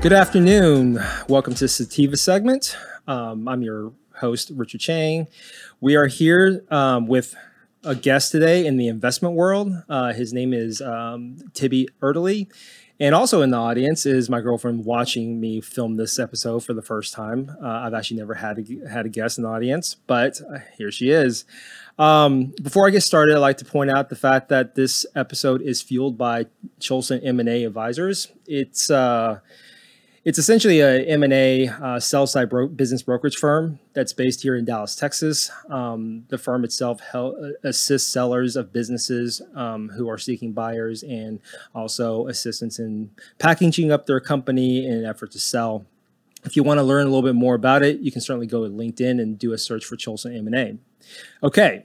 Good afternoon. Welcome to Sativa segment. Um, I'm your host, Richard Cheng. We are here um, with a guest today in the investment world. Uh, his name is um, Tiby Erdely. And also in the audience is my girlfriend watching me film this episode for the first time. Uh, I've actually never had a, had a guest in the audience, but uh, here she is. Um, before I get started, I'd like to point out the fact that this episode is fueled by Cholson M&A Advisors. It's uh, it's essentially a M&A uh, sell-side bro- business brokerage firm that's based here in Dallas, Texas. Um, the firm itself hel- assists sellers of businesses um, who are seeking buyers and also assistance in packaging up their company in an effort to sell. If you want to learn a little bit more about it, you can certainly go to LinkedIn and do a search for Cholson M&A. Okay,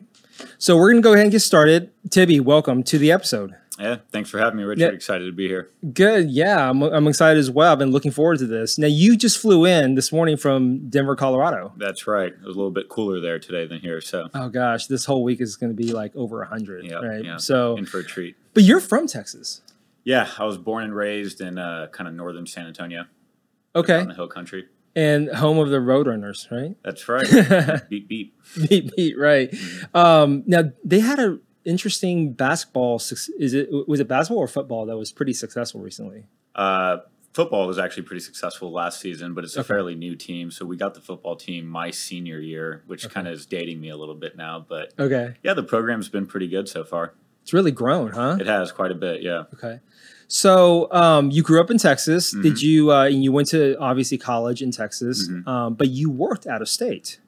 so we're going to go ahead and get started. Tiby, welcome to the episode. Yeah, thanks for having me, Richard. Yeah. Excited to be here. Good. Yeah, I'm, I'm excited as well. I've been looking forward to this. Now, you just flew in this morning from Denver, Colorado. That's right. It was a little bit cooler there today than here, so Oh gosh, this whole week is going to be like over 100, yeah, right? yeah. So, in for a treat. but you're from Texas. Yeah, I was born and raised in uh, kind of northern San Antonio, Okay. on the hill country. And home of the Roadrunners, right? That's right. beep beep. beat, beat, right. Um, now, they had a interesting basketball is it was it basketball or football that was pretty successful recently? Uh, football was actually pretty successful last season, but it's a Okay. fairly new team. So we got the football team my senior year, which Okay. kind of is dating me a little bit now. But Okay. yeah, the program's been pretty good so far. It's really grown, huh? It has quite a bit. Yeah. Okay. So um, you grew up in Texas. Mm-hmm. Did you? Uh, and you went to obviously college in Texas, Mhm. um, but you worked out of state.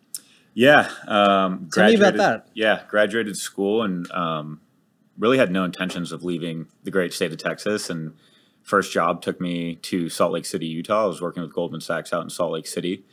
Yeah. Um, Tell me about that. Yeah, graduated school and um, really had no intentions of leaving the great state of Texas. And first job took me to Salt Lake City, Utah. I was working with Goldman Sachs out in Salt Lake City.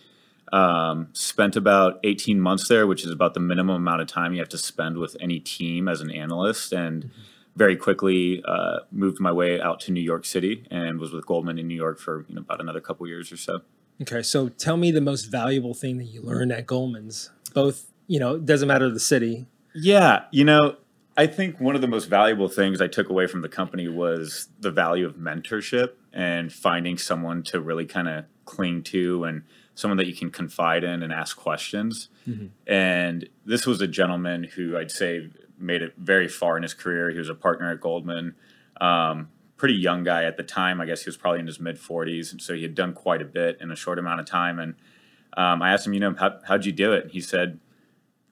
Um, spent about 18 months there, which is about the minimum amount of time you have to spend with any team as an analyst. And very quickly uh, moved my way out to New York City and was with Goldman in New York for you know, about another couple years or so. Okay. So tell me the most valuable thing that you learned at Goldman's. Both, you know, it doesn't matter the city. Yeah, you know, I think one of the most valuable things I took away from the company was the value of mentorship and finding someone to really kind of cling to and someone that you can confide in and ask questions. And this was a gentleman who I'd say made it very far in his career. He was a partner at Goldman, um, pretty young guy at the time. I guess he was probably in his mid 40s. And so he had done quite a bit in a short amount of time. And um, I asked him, you know, how, how'd you do it? And he said,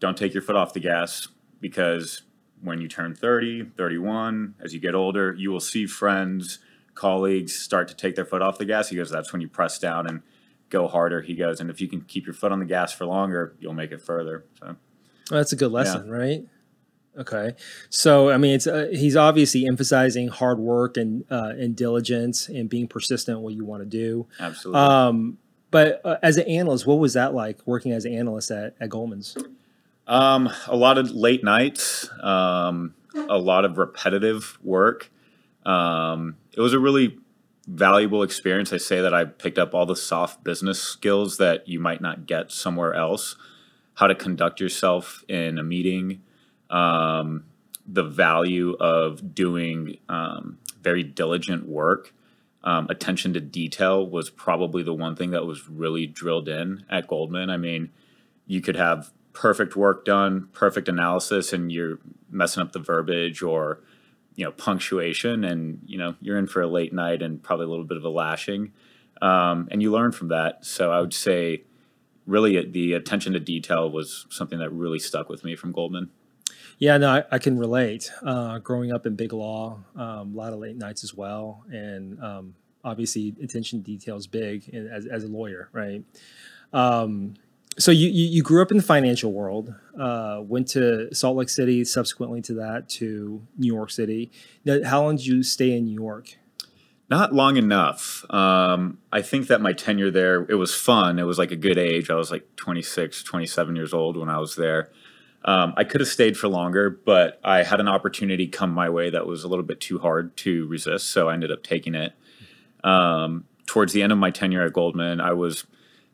don't take your foot off the gas because when you turn 30, 31, as you get older, you will see friends, colleagues start to take their foot off the gas. He goes, that's when you press down and go harder. He goes, and if you can keep your foot on the gas for longer, you'll make it further. So, Well, that's a good lesson, right? Okay. So, I mean, it's uh, he's obviously emphasizing hard work and uh, and diligence and being persistent in what you want to do. absolutely. Um, but uh, as an analyst, what was that like working as an analyst at, at Goldman's? Um, a lot of late nights, um, a lot of repetitive work. Um, it was a really valuable experience. I say that I picked up all the soft business skills that you might not get somewhere else. How to conduct yourself in a meeting, um, the value of doing um, very diligent work. Um, attention to detail was probably the one thing that was really drilled in at Goldman. I mean, you could have perfect work done, perfect analysis, and you're messing up the verbiage or you know punctuation, and you know you're in for a late night and probably a little bit of a lashing. Um, and you learn from that. So I would say, really, the attention to detail was something that really stuck with me from Goldman. Yeah, no, I, I can relate. Uh, growing up in big law, um, a lot of late nights as well, and um, obviously attention to detail is big as, as a lawyer, right? Um, so you, you you grew up in the financial world, uh, went to Salt Lake City, subsequently to that to New York City. Now, how long did you stay in New York? Not long enough. Um, I think that my tenure there, it was fun. It was like a good age. I was like 26, 27 years old when I was there. Um, I could have stayed for longer, but I had an opportunity come my way that was a little bit too hard to resist. So I ended up taking it. Um, towards the end of my tenure at Goldman, I was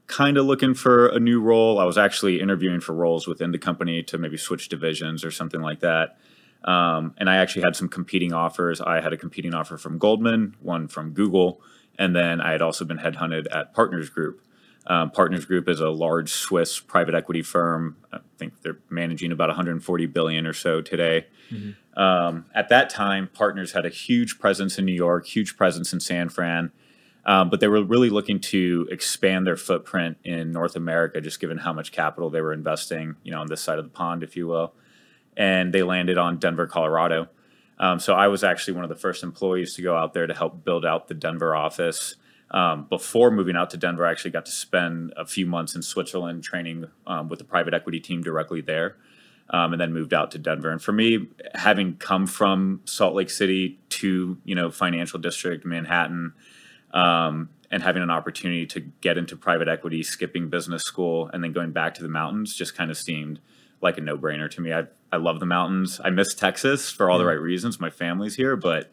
kind of looking for a new role. I was actually interviewing for roles within the company to maybe switch divisions or something like that. Um, and I actually had some competing offers. I had a competing offer from Goldman, one from Google, and then I had also been headhunted at Partners Group. Um, Partners Group is a large Swiss private equity firm. I think they're managing about 140 billion or so today. Um, at that time, Partners had a huge presence in New York, huge presence in San Fran, um, but they were really looking to expand their footprint in North America, just given how much capital they were investing, you know, on this side of the pond, if you will. And they landed on Denver, Colorado. Um, so I was actually one of the first employees to go out there to help build out the Denver office. Um, before moving out to Denver, I actually got to spend a few months in Switzerland training um, with the private equity team directly there, um, and then moved out to Denver. And for me, having come from Salt Lake City to you know financial district Manhattan, um, and having an opportunity to get into private equity, skipping business school, and then going back to the mountains just kind of seemed like a no brainer to me. I I love the mountains. I miss Texas for all the right reasons. My family's here, but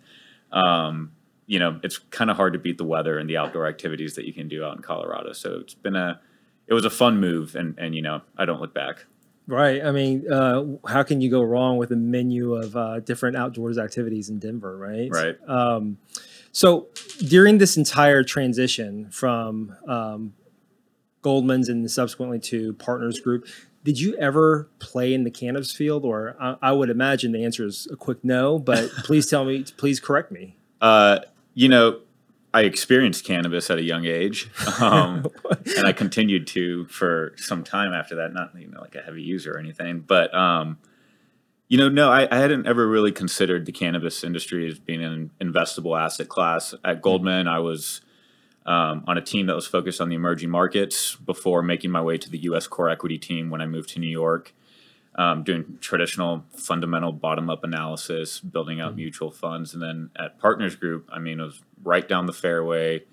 um, you know, it's kind of hard to beat the weather and the outdoor activities that you can do out in Colorado. So it's been a, it was a fun move, and and you know, I don't look back. Right. I mean, uh, how can you go wrong with a menu of uh, different outdoors activities in Denver, right? Right. Um, so during this entire transition from um, Goldman's and subsequently to Partners Group, did you ever play in the cannabis field? Or I, I would imagine the answer is a quick no, but please tell me, please correct me. Uh, you know, I experienced cannabis at a young age, um, and I continued to for some time after that. Not you know like a heavy user or anything, but um, you know, no, I, I hadn't ever really considered the cannabis industry as being an investable asset class. At Goldman, I was um, on a team that was focused on the emerging markets before making my way to the U.S. core equity team when I moved to New York um, doing traditional fundamental bottom up analysis, building out mutual funds. And then at Partners Group, I mean, it was right down the fairway,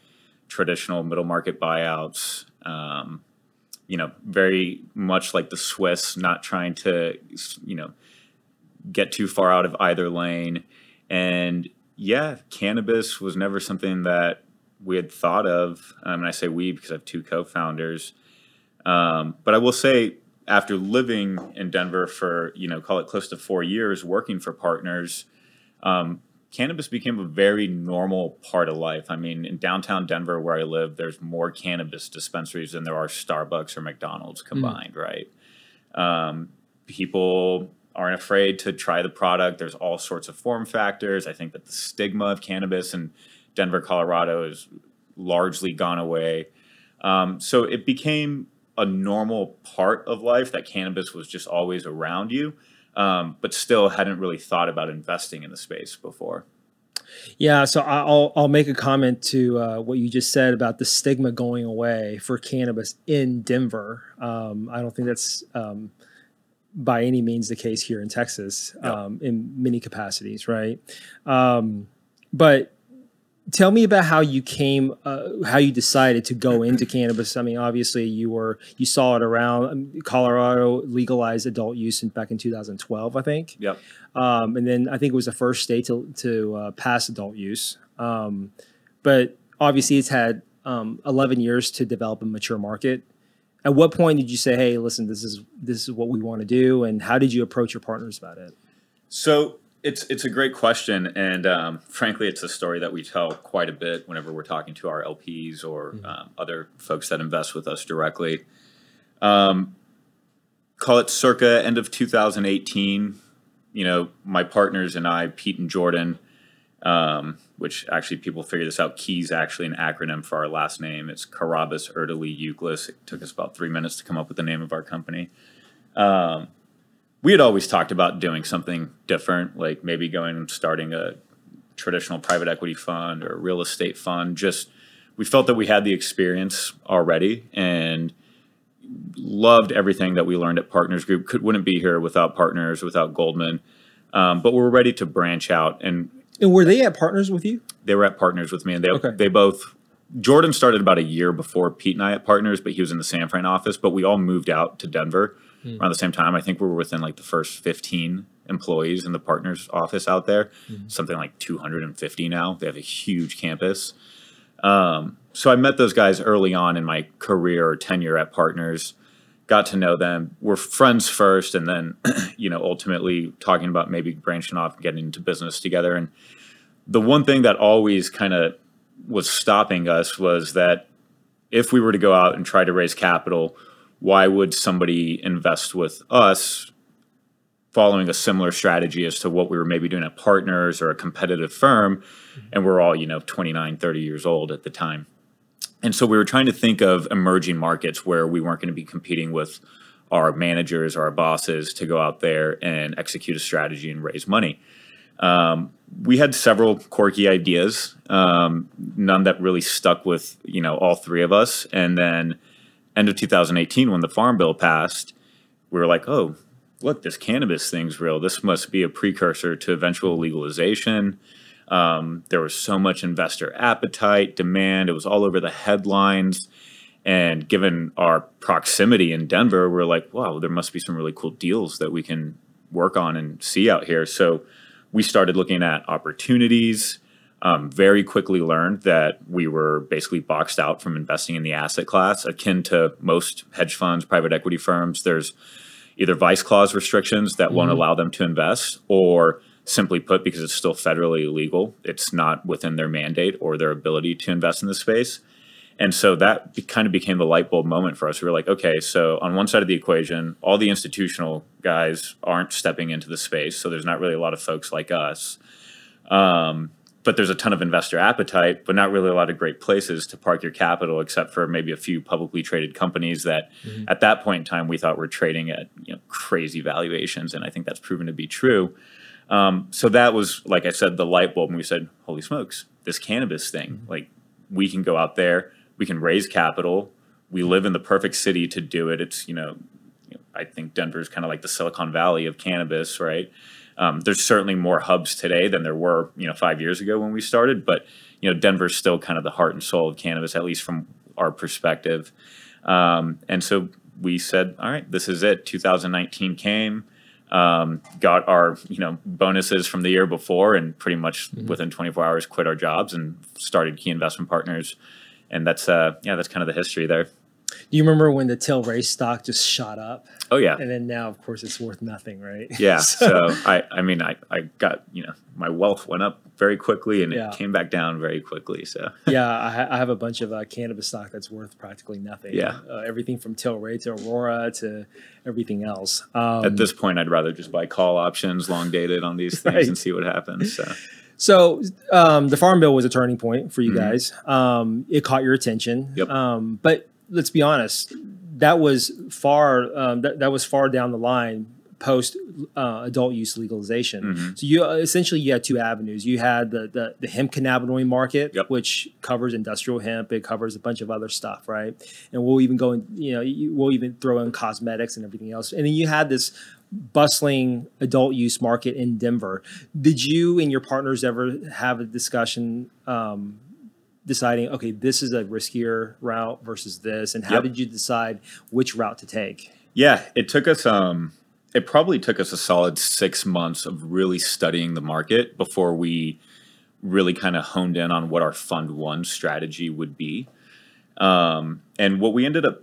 traditional middle market buyouts. Um, you know, very much like the Swiss, not trying to, you know, get too far out of either lane. And yeah, cannabis was never something that we had thought of. Um, and I say we because I have two co founders. Um, but I will say, after living in Denver for you know call it close to four years, working for partners, um, cannabis became a very normal part of life. I mean, in downtown Denver, where I live, there's more cannabis dispensaries than there are Starbucks or McDonald's combined. Right? Um, people aren't afraid to try the product. There's all sorts of form factors. I think that the stigma of cannabis in Denver, Colorado, has largely gone away. Um, so it became a normal part of life that cannabis was just always around you, um, but still hadn't really thought about investing in the space before. Yeah, so I'll I'll make a comment to uh, what you just said about the stigma going away for cannabis in Denver. Um, I don't think that's um, by any means the case here in Texas um, in many capacities, right? Um, but tell me about how you came, uh, how you decided to go into cannabis. I mean, obviously you were you saw it around. um, Colorado legalized adult use in, back in 2012, I think. Yep. Um, and then I think it was the first state to to uh, pass adult use. Um, but obviously, it's had um, 11 years to develop a mature market. At what point did you say, "Hey, listen, this is this is what we want to do," and how did you approach your partners about it? So it's it's a great question, and um, frankly, it's a story that we tell quite a bit whenever we're talking to our LPs or um, other folks that invest with us directly. Um, call it circa end of 2018. You know, my partners and I, Pete and Jordan, um, which actually people figure this out. Key's actually an acronym for our last name. It's Carabas Erdely Euclid. It took us about three minutes to come up with the name of our company. We had always talked about doing something different, like maybe going and starting a traditional private equity fund or a real estate fund. Just we felt that we had the experience already and loved everything that we learned at Partners Group. Could wouldn't be here without partners, without Goldman. Um, but we're ready to branch out, and And were they at partners with you? they were at Partners with me, and they Okay. they both. Jordan started about a year before Pete and I at Partners, but he was in the San Fran office. But we all moved out to Denver around the same time. I think we were within like the first fifteen employees in the Partners office out there. Something like two hundred and fifty now. They have a huge campus. Um, so I met those guys early on in my career or tenure at Partners. Got to know them. We're friends first, and then you know ultimately talking about maybe branching off and getting into business together. And the one thing that always kind of was stopping us was that if we were to go out and try to raise capital, why would somebody invest with us following a similar strategy as to what we were maybe doing at partners or a competitive firm? And we're all you know 29 30 years old at the time. And so we were trying to think of emerging markets where we weren't going to be competing with our managers or our bosses to go out there and execute a strategy and raise money. Um, we had several quirky ideas um, none that really stuck with you know all three of us. And then end of 2018 when the farm bill passed we were like oh look, this cannabis thing's real. This must be a precursor to eventual legalization. Um, there was so much investor appetite, demand. It was all over the headlines. And given our proximity in Denver, we're like, wow, there must be some really cool deals that we can work on and see out here. So we started looking at opportunities. Um, very quickly learned that we were basically boxed out from investing in the asset class, akin to most hedge funds, private equity firms. There's either vice clause restrictions that mm-hmm. won't allow them to invest, or simply put, because it's still federally illegal, it's not within their mandate or their ability to invest in the space. And so that be, kind of became the light bulb moment for us. We were like, okay, so on one side of the equation, all the institutional guys aren't stepping into the space, so there's not really a lot of folks like us. Um, but there's a ton of investor appetite, but not really a lot of great places to park your capital, except for maybe a few publicly traded companies that, mm-hmm. at that point in time, we thought were trading at you know, crazy valuations, and I think that's proven to be true. Um, so that was, like I said, the light bulb, and we said, "Holy smokes, this cannabis thing! Mm-hmm. Like, we can go out there, we can raise capital. We live in the perfect city to do it. It's you know, I think Denver is kind of like the Silicon Valley of cannabis, right?" Um, there's certainly more hubs today than there were, you know, five years ago when we started. But you know, Denver's still kind of the heart and soul of cannabis, at least from our perspective. Um, and so we said, all right, this is it. 2019 came, um, got our you know bonuses from the year before, and pretty much mm-hmm. within 24 hours quit our jobs and started Key Investment Partners. And that's uh, yeah, that's kind of the history there. Do you remember when the Tilray stock just shot up? Oh yeah. And then now, of course, it's worth nothing, right? Yeah. so, so, I, I mean, I, I got you know my wealth went up very quickly and yeah. it came back down very quickly. So yeah, I, I, have a bunch of uh, cannabis stock that's worth practically nothing. Yeah. Uh, everything from Tilray to Aurora to everything else. Um, At this point, I'd rather just buy call options, long dated on these things, right. and see what happens. So. So um, the farm bill was a turning point for you mm-hmm. guys. Um, it caught your attention. Yep. Um, but let's be honest, that was far um, that, that was far down the line post uh, adult use legalization. Mm-hmm. So you uh, essentially you had two avenues. You had the the, the hemp cannabinoid market, yep. which covers industrial hemp. It covers a bunch of other stuff, right? And we'll even go in, you know, we'll even throw in cosmetics and everything else. And then you had this bustling adult use market in Denver. Did you and your partners ever have a discussion? Um, deciding okay this is a riskier route versus this and how yep. did you decide which route to take? Yeah it took us um it probably took us a solid six months of really studying the market before we really kind of honed in on what our fund one strategy would be. Um, and what we ended up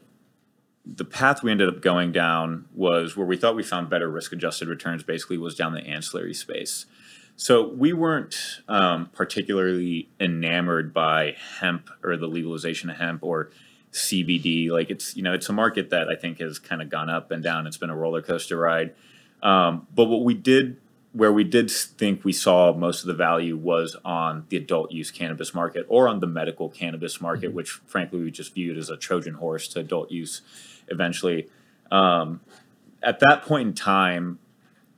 the path we ended up going down was where we thought we found better risk adjusted returns basically was down the ancillary space so we weren't um, particularly enamored by hemp or the legalization of hemp or CBD. Like it's you know it's a market that I think has kind of gone up and down. It's been a roller coaster ride. Um, but what we did, where we did think we saw most of the value was on the adult use cannabis market or on the medical cannabis market, mm-hmm. which frankly we just viewed as a Trojan horse to adult use eventually. Um, at that point in time,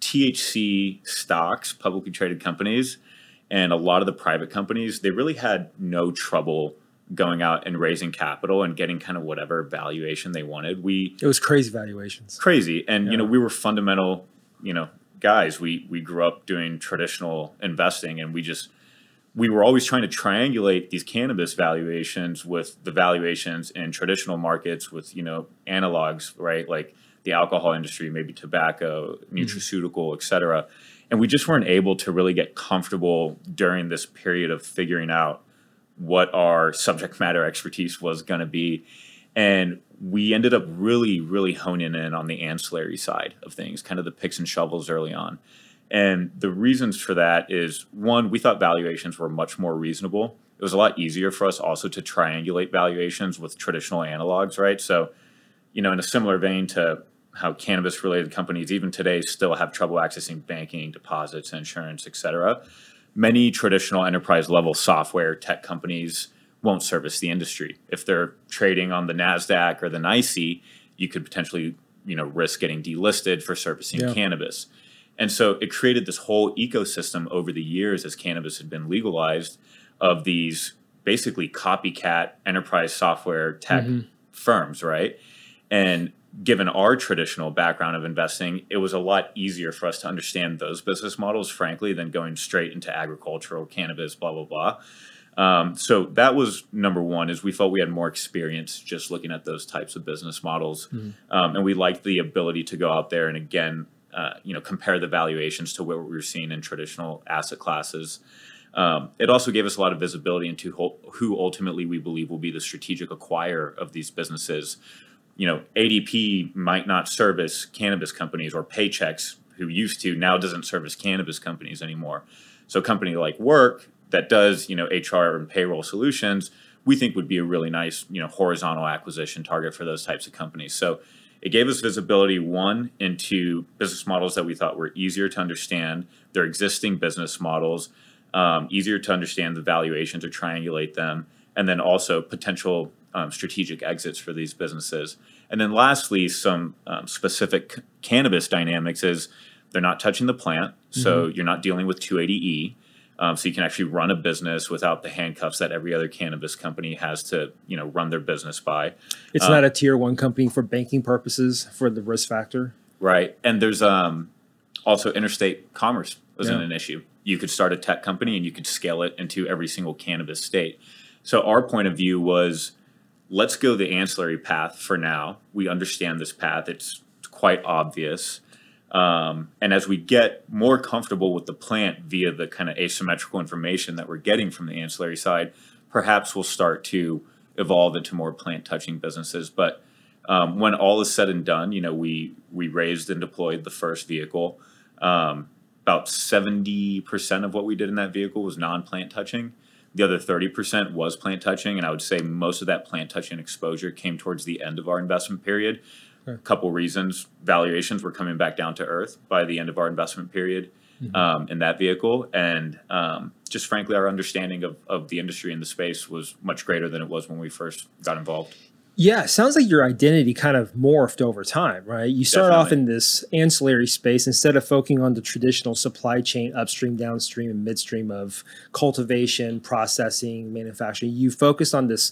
THC stocks, publicly traded companies, and a lot of the private companies, they really had no trouble going out and raising capital and getting kind of whatever valuation they wanted. We it was crazy valuations, crazy, and yeah. you know we were fundamental, you know, guys. We we grew up doing traditional investing, and we just we were always trying to triangulate these cannabis valuations with the valuations in traditional markets with you know analogs, right? Like the alcohol industry, maybe tobacco, mm-hmm. nutraceutical, mm-hmm. et cetera. And we just weren't able to really get comfortable during this period of figuring out what our subject matter expertise was going to be. And we ended up really, really honing in on the ancillary side of things, kind of the picks and shovels early on. And the reasons for that is one, we thought valuations were much more reasonable it was a lot easier for us also to triangulate valuations with traditional analogs, right? So, you know, in a similar vein to how cannabis related companies even today still have trouble accessing banking, deposits, insurance, etc. Many traditional enterprise level software tech companies won't service the industry. If they're trading on the NASDAQ or the NYSE, you could potentially, you know, risk getting delisted for servicing Yeah. cannabis. And so it created this whole ecosystem over the years as cannabis had been legalized of these basically copycat enterprise software tech mm-hmm. firms, right? And given our traditional background of investing, it was a lot easier for us to understand those business models, frankly, than going straight into agricultural cannabis, blah blah blah. Um, so that was number one. Is we felt we had more experience just looking at those types of business models, um, and we liked the ability to go out there and again, uh, you know, compare the valuations to what we were seeing in traditional asset classes. Um, it also gave us a lot of visibility into who ultimately we believe will be the strategic acquirer of these businesses. You know, ADP might not service cannabis companies or Paychex who used to, now doesn't service cannabis companies anymore. So, a company like Wurk that does, you know, HR and payroll solutions, we think would be a really nice, you know, horizontal acquisition target for those types of companies. So, it gave us visibility one into business models that we thought were easier to understand, their existing business models, um, easier to understand the valuations or triangulate them, and then also potential um, strategic exits for these businesses. And then lastly, some um, specific cannabis dynamics is they're not touching the plant, so you're not dealing with 280E. Um, so you can actually run a business without the handcuffs that every other cannabis company has to, you know, run their business by. It's not a tier one company for banking purposes for the risk factor. Right. And there's um, also interstate commerce wasn't Yeah. an issue. You could start a tech company and you could scale it into every single cannabis state. So our point of view was let's go the ancillary path for now. We understand this path, it's quite obvious. Um, and as we get more comfortable with the plant via the kind of asymmetrical information that we're getting from the ancillary side, perhaps we'll start to evolve into more plant touching businesses. But um, when all is said and done, you know, we we raised and deployed the first vehicle. Um, about seventy percent of what we did in that vehicle was non-plant touching. The other thirty percent was plant touching, and I would say most of that plant touching exposure came towards the end of our investment period. A couple reasons: valuations were coming back down to earth by the end of our investment period um, in that vehicle, and um, just frankly, our understanding of, of the industry and the space was much greater than it was when we first got involved. Yeah, sounds like your identity kind of morphed over time, right? You start off in this ancillary space instead of focusing on the traditional supply chain upstream, downstream, and midstream of cultivation, processing, manufacturing. You focused on this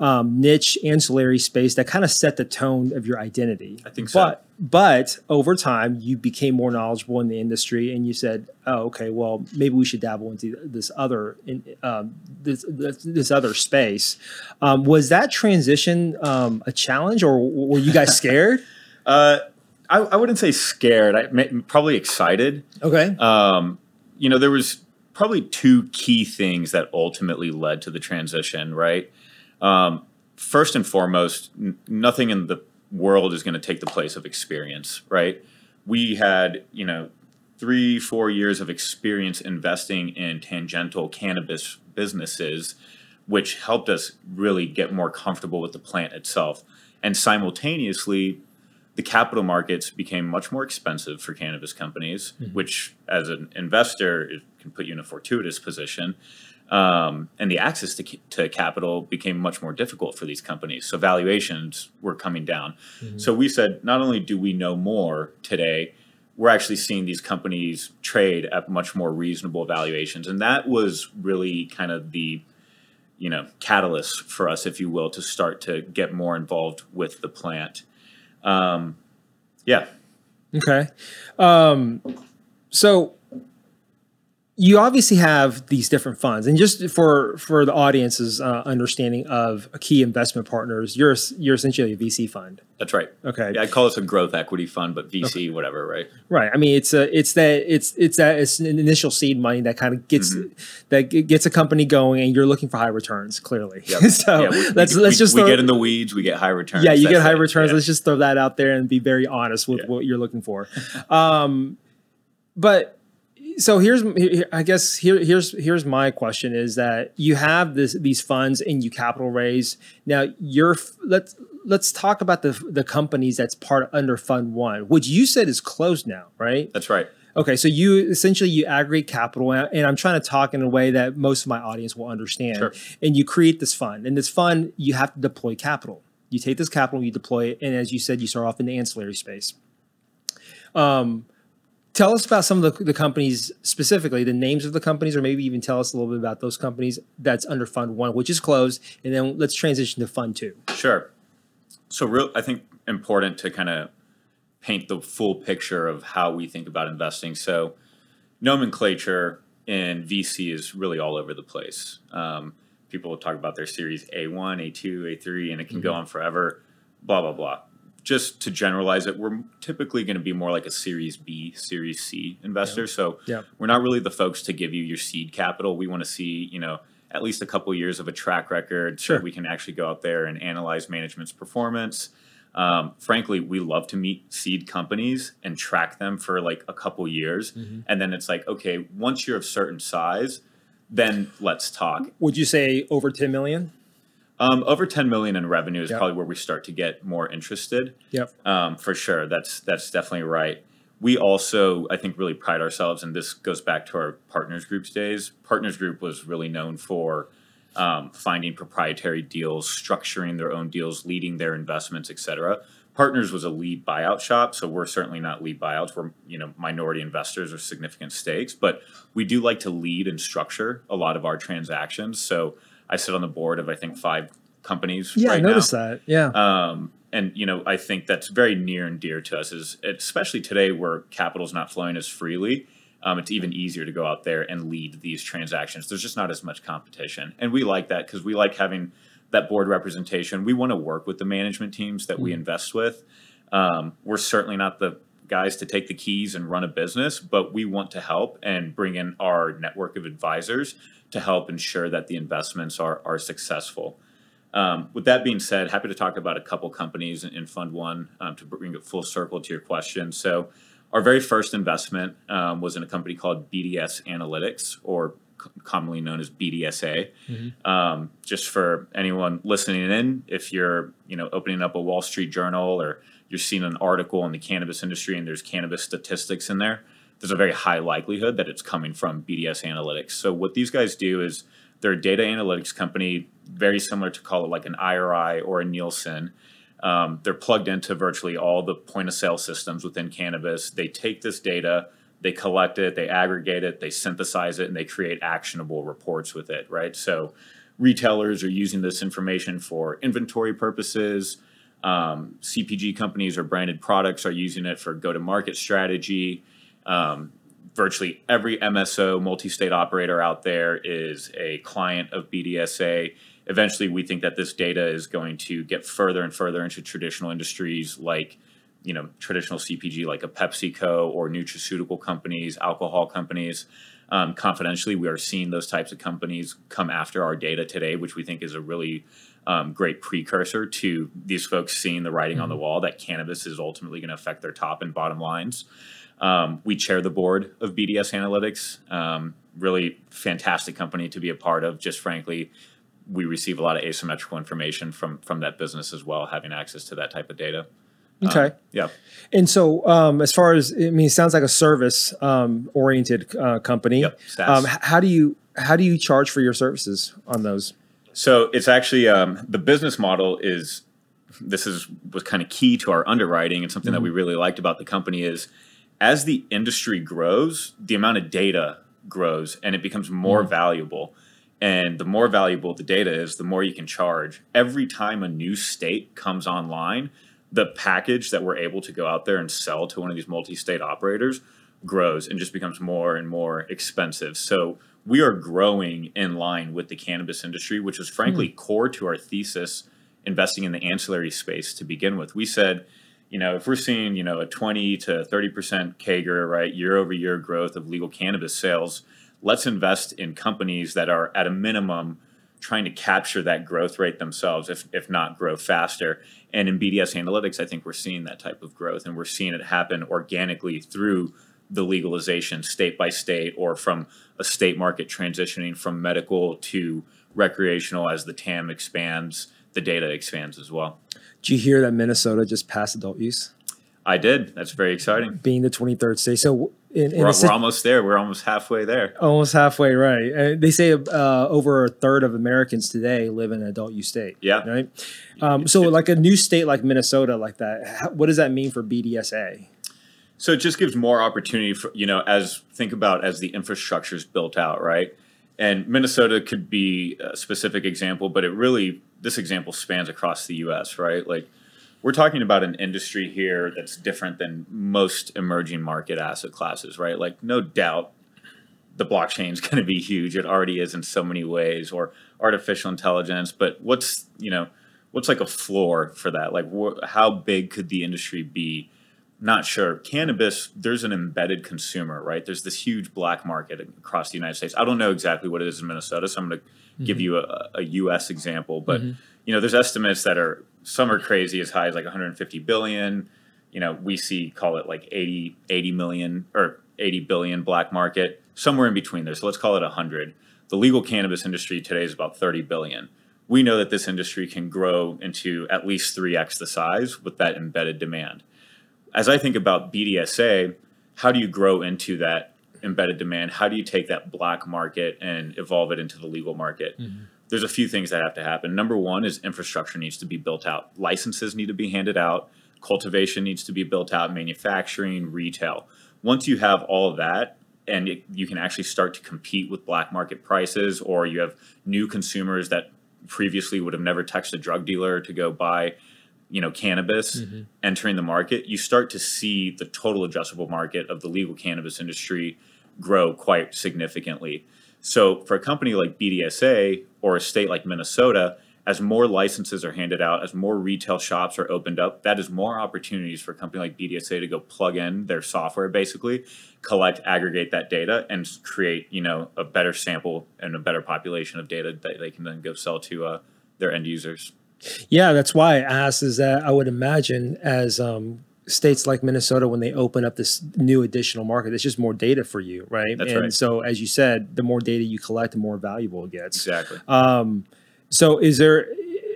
um, niche ancillary space that kind of set the tone of your identity. I think so. But but over time, you became more knowledgeable in the industry, and you said, "Oh, okay. Well, maybe we should dabble into this other in, um, this, this this other space." Um, was that transition um, a challenge, or were you guys scared? Uh, I, I wouldn't say scared. I probably excited. okay. Um, you know, there was probably two key things that ultimately led to the transition. Right. Um, first and foremost, n- nothing in the world is going to take the place of experience. Right. We had, you know, three, four years of experience investing in tangential cannabis businesses, which helped us really get more comfortable with the plant itself. And simultaneously, the capital markets became much more expensive for cannabis companies, which, as an investor, it can put you in a fortuitous position. Um, and the access to, to capital became much more difficult for these companies. So valuations were coming down. So we said, not only do we know more today, we're actually seeing these companies trade at much more reasonable valuations. And that was really kind of the you know catalyst for us, if you will, to start to get more involved with the plant. Um, yeah, Okay. Um, so you obviously have these different funds, and just for for the audience's uh, understanding of key investment partners, you're you're essentially a VC fund. that's right. Okay. Yeah, I call this a growth equity fund, but VC, whatever, right? Right. I mean, it's a it's that it's it's that it's an initial seed money that kind of gets that gets a company going, and you're looking for high returns. Clearly. Yep. so Yeah, we- let's we, let's we, just we throw, get in the weeds, we get high returns. yeah, you get high it. returns. Yeah. Let's just throw that out there and be very honest with Yeah. what you're looking for. um, but so here's I guess here here's here's my question is that you have this these funds and you capital raise. Now you're let's let's talk about the the companies that's part under fund one which you said is closed now right? That's right. okay so you essentially you aggregate capital and I'm trying to talk in a way that most of my audience will understand. Sure. and you create this fund and this fund you have to deploy capital. You take this capital you deploy it and as you said you start off in the ancillary space. Um, tell us about some of the, the companies specifically the names of the companies or maybe even tell us a little bit about those companies that's under fund one which is closed and then let's transition to fund two Sure. So, real, I think important to kind of paint the full picture of how we think about investing. So, nomenclature in VC is really all over the place. Um, people will talk about their series A1, A2, A3, and it can go on forever, blah, blah, blah. Just to generalize it, we're typically going to be more like a Series B, Series C investor. So, Yeah. we're not really the folks to give you your seed capital. We want to see, you know, at least a couple years of a track record Sure. so we can actually go out there and analyze management's performance. Um, frankly, we love to meet seed companies and track them for like a couple years. And then it's like, okay, once you're of certain size, then let's talk. would you say over 10 million Um, over 10 million in revenue is Yep. probably where we start to get more interested. yep Um, for sure, that's that's definitely right. We also, I think, really pride ourselves, and this goes back to our Partners Group's days. Partners Group was really known for um, finding proprietary deals, structuring their own deals, leading their investments, et cetera. Partners was a lead buyout shop, so we're certainly not lead buyouts. We're you know minority investors or significant stakes, but we do like to lead and structure a lot of our transactions. So I sit on the board of I think five companies yeah right i now. noticed that yeah Um, and you know, I think that's very near and dear to us. Is especially today where capital's not flowing as freely. Um, it's even easier to go out there and lead these transactions. There's just not as much competition, and we like that because we like having that board representation. We want to work with the management teams that we invest with. Um, we're certainly not the guys to take the keys and run a business, but we want to help and bring in our network of advisors to help ensure that the investments are are successful. Um, with that being said, happy to talk about a couple companies in, in Fund One um, to bring it full circle to your question. So, our very first investment um, was in a company called BDS Analytics, or c- commonly known as BDSA. Um, just for anyone listening in, if you're you know opening up a Wall Street Journal or you're seeing an article in the cannabis industry and there's cannabis statistics in there, there's a very high likelihood that it's coming from BDS Analytics. So what these guys do is they're a data analytics company, very similar to call it like an IRI or a Nielsen. Um, they're plugged into virtually all the point of sale systems within cannabis. They take this data, they collect it, they aggregate it, they synthesize it, and they create actionable reports with it, right? So retailers are using this information for inventory purposes. Um, CPG companies or branded products are using it for go to market strategy. Um, virtually every MSO, multi state operator out there is a client of BDSA. Eventually, we think that this data is going to get further and further into traditional industries like you know traditional CPG like a PepsiCo or nutraceutical companies, alcohol companies. Um, confidentially, we are seeing those types of companies come after our data today, which we think is a really um, great precursor to these folks seeing the writing on the wall that cannabis is ultimately going to affect their top and bottom lines. Um, we chair the board of BDS Analytics. Um, really fantastic company to be a part of. Just frankly, we receive a lot of asymmetrical information from from that business as well, having access to that type of data. okay Yeah. And so, um, as far as I mean, it sounds like a service um, oriented uh, company. Yep, Um, how do you how do you charge for your services on those? So it's actually um, the business model is this is was kind of key to our underwriting and something that we really liked about the company is as the industry grows, the amount of data grows and it becomes more mm. valuable. And the more valuable the data is, the more you can charge. Every time a new state comes online, the package that we're able to go out there and sell to one of these multi-state operators grows and just becomes more and more expensive. So we are growing in line with the cannabis industry, which is frankly mm. core to our thesis investing in the ancillary space to begin with. We said, you know, if we're seeing, you know, a 20 to 30% CAGR, right, year over year growth of legal cannabis sales, let's invest in companies that are at a minimum trying to capture that growth rate themselves, if, if not grow faster. And in BDS Analytics, I think we're seeing that type of growth and we're seeing it happen organically through the legalization state by state or from a state market transitioning from medical to recreational as the TAM expands, the data expands as well. Did you hear that Minnesota just passed adult use, I did. That's very exciting. being the 23rd state? So in, in We're, we're almost there. We're almost halfway there. almost halfway right. Uh, they say uh, over a third of Americans today live in an adult use state. Yeah. Right. Um, so like a new state like Minnesota, like that, what does that mean for BDSA? So it just gives more opportunity for you know as think about as the infrastructure is built out, right? And Minnesota could be a specific example, but it really this example spans across the U.S. Right? Like we're talking about an industry here that's different than most emerging market asset classes, right? Like no doubt the blockchain is going to be huge. It already is in so many ways, or artificial intelligence. But what's you know what's like a floor for that? Like wh- how big could the industry be? Not sure. Cannabis, there's an embedded consumer, right? There's this huge black market across the United States. I don't know exactly what it is in Minnesota, so I'm going to mm-hmm. give you a, a U.S. example. But mm-hmm. you know, there's estimates that are some are crazy as high as like 150 billion. You know, we see call it like 80, 80 million or 80 billion black market, somewhere in between there. So let's call it 100. The legal cannabis industry today is about 30 billion. We know that this industry can grow into at least 3x the size with that embedded demand as I think about BDSA, how do you grow into that embedded demand? How do you take that black market and evolve it into the legal market? Mm-hmm. There's a few things that have to happen. Number one is infrastructure needs to be built out. Licenses need to be handed out. Cultivation needs to be built out. Manufacturing, retail. Once you have all of that, and it, you can actually start to compete with black market prices, or you have new consumers that previously would have never touched a drug dealer to go buy you know cannabis entering the market you start to see the total addressable market of the legal cannabis industry grow quite significantly. So for a company like BDSA or a state like Minnesota as more licenses are handed out as more retail shops are opened up that is more opportunities for a company like BDSA to go plug in their software basically collect aggregate that data and create you know a better sample and a better population of data that they can then go sell to uh, their end users Yeah, that's why I asked. Is that I would imagine as um, states like Minnesota, when they open up this new additional market, it's just more data for you, right? That's and right. so, as you said, the more data you collect, the more valuable it gets. exactly Um, so, is there,